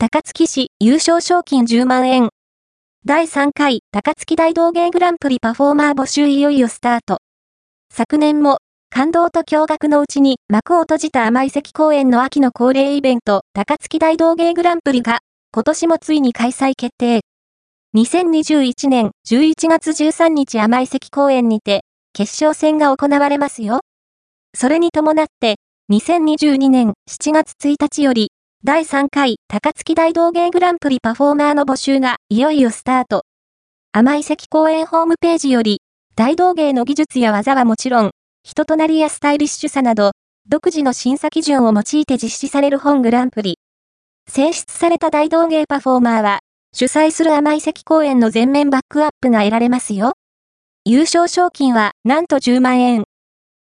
高槻市優勝賞金10万円。第3回高槻大道芸グランプリパフォーマー募集いよいよスタート。昨年も感動と驚愕のうちに幕を閉じた甘い関公園の秋の恒例イベント高槻大道芸グランプリが今年もついに開催決定。2021年11月13日甘い関公園にて決勝戦が行われますよ。それに伴って2022年7月1日より第3回高槻大道芸グランプリパフォーマーの募集がいよいよスタート。甘い関公園ホームページより大道芸の技術や技はもちろん人となりやスタイリッシュさなど、独自の審査基準を用いて実施される本グランプリ。選出された大道芸パフォーマーは、主催する甘い関公演の全面バックアップが得られますよ。優勝賞金はなんと10万円。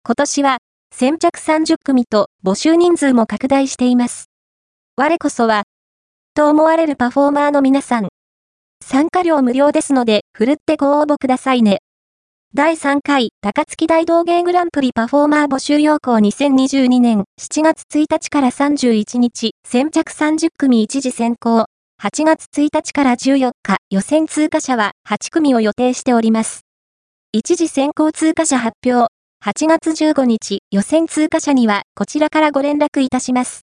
今年は先着30組と募集人数も拡大しています。我こそは、と思われるパフォーマーの皆さん。参加料無料ですので、ふるってご応募くださいね。第3回高槻大道芸グランプリパフォーマー募集要項2022年7月1日から31日先着30組一時選考8月1日から14日予選通過者は8組を予定しております。一次選考通過者発表8月15日予選通過者にはこちらからご連絡いたします。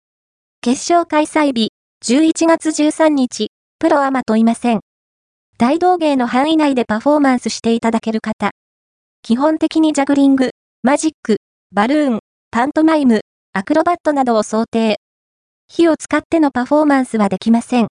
決勝開催日11月13日プロアマ問いません。大道芸の範囲内でパフォーマンスしていただける方。基本的にジャグリング、マジック、バルーン、パントマイム、アクロバットなどを想定。火を使ってのパフォーマンスはできません。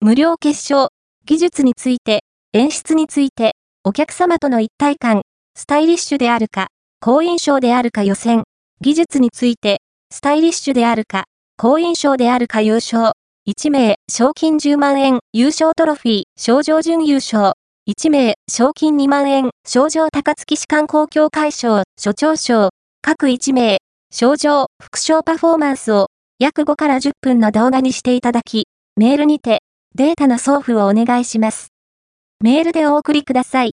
無料決勝、技術について、演出について、お客様との一体感、スタイリッシュであるか、好印象であるか予選、技術について、スタイリッシュであるか、好印象であるか優勝、1名、賞金10万円、優勝トロフィー、賞状準優勝、1名、賞金2万円、賞状高槻市観光協会賞、所長賞、各1名、賞状、副賞パフォーマンスを、約5から10分の動画にしていただき、メールにて、データの送付をお願いします。メールでお送りください。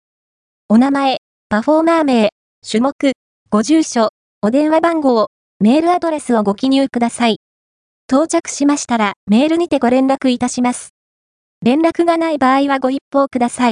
お名前、パフォーマー名、種目、ご住所、お電話番号、メールアドレスをご記入ください。到着しましたらメールにてご連絡いたします。連絡がない場合はご一報ください。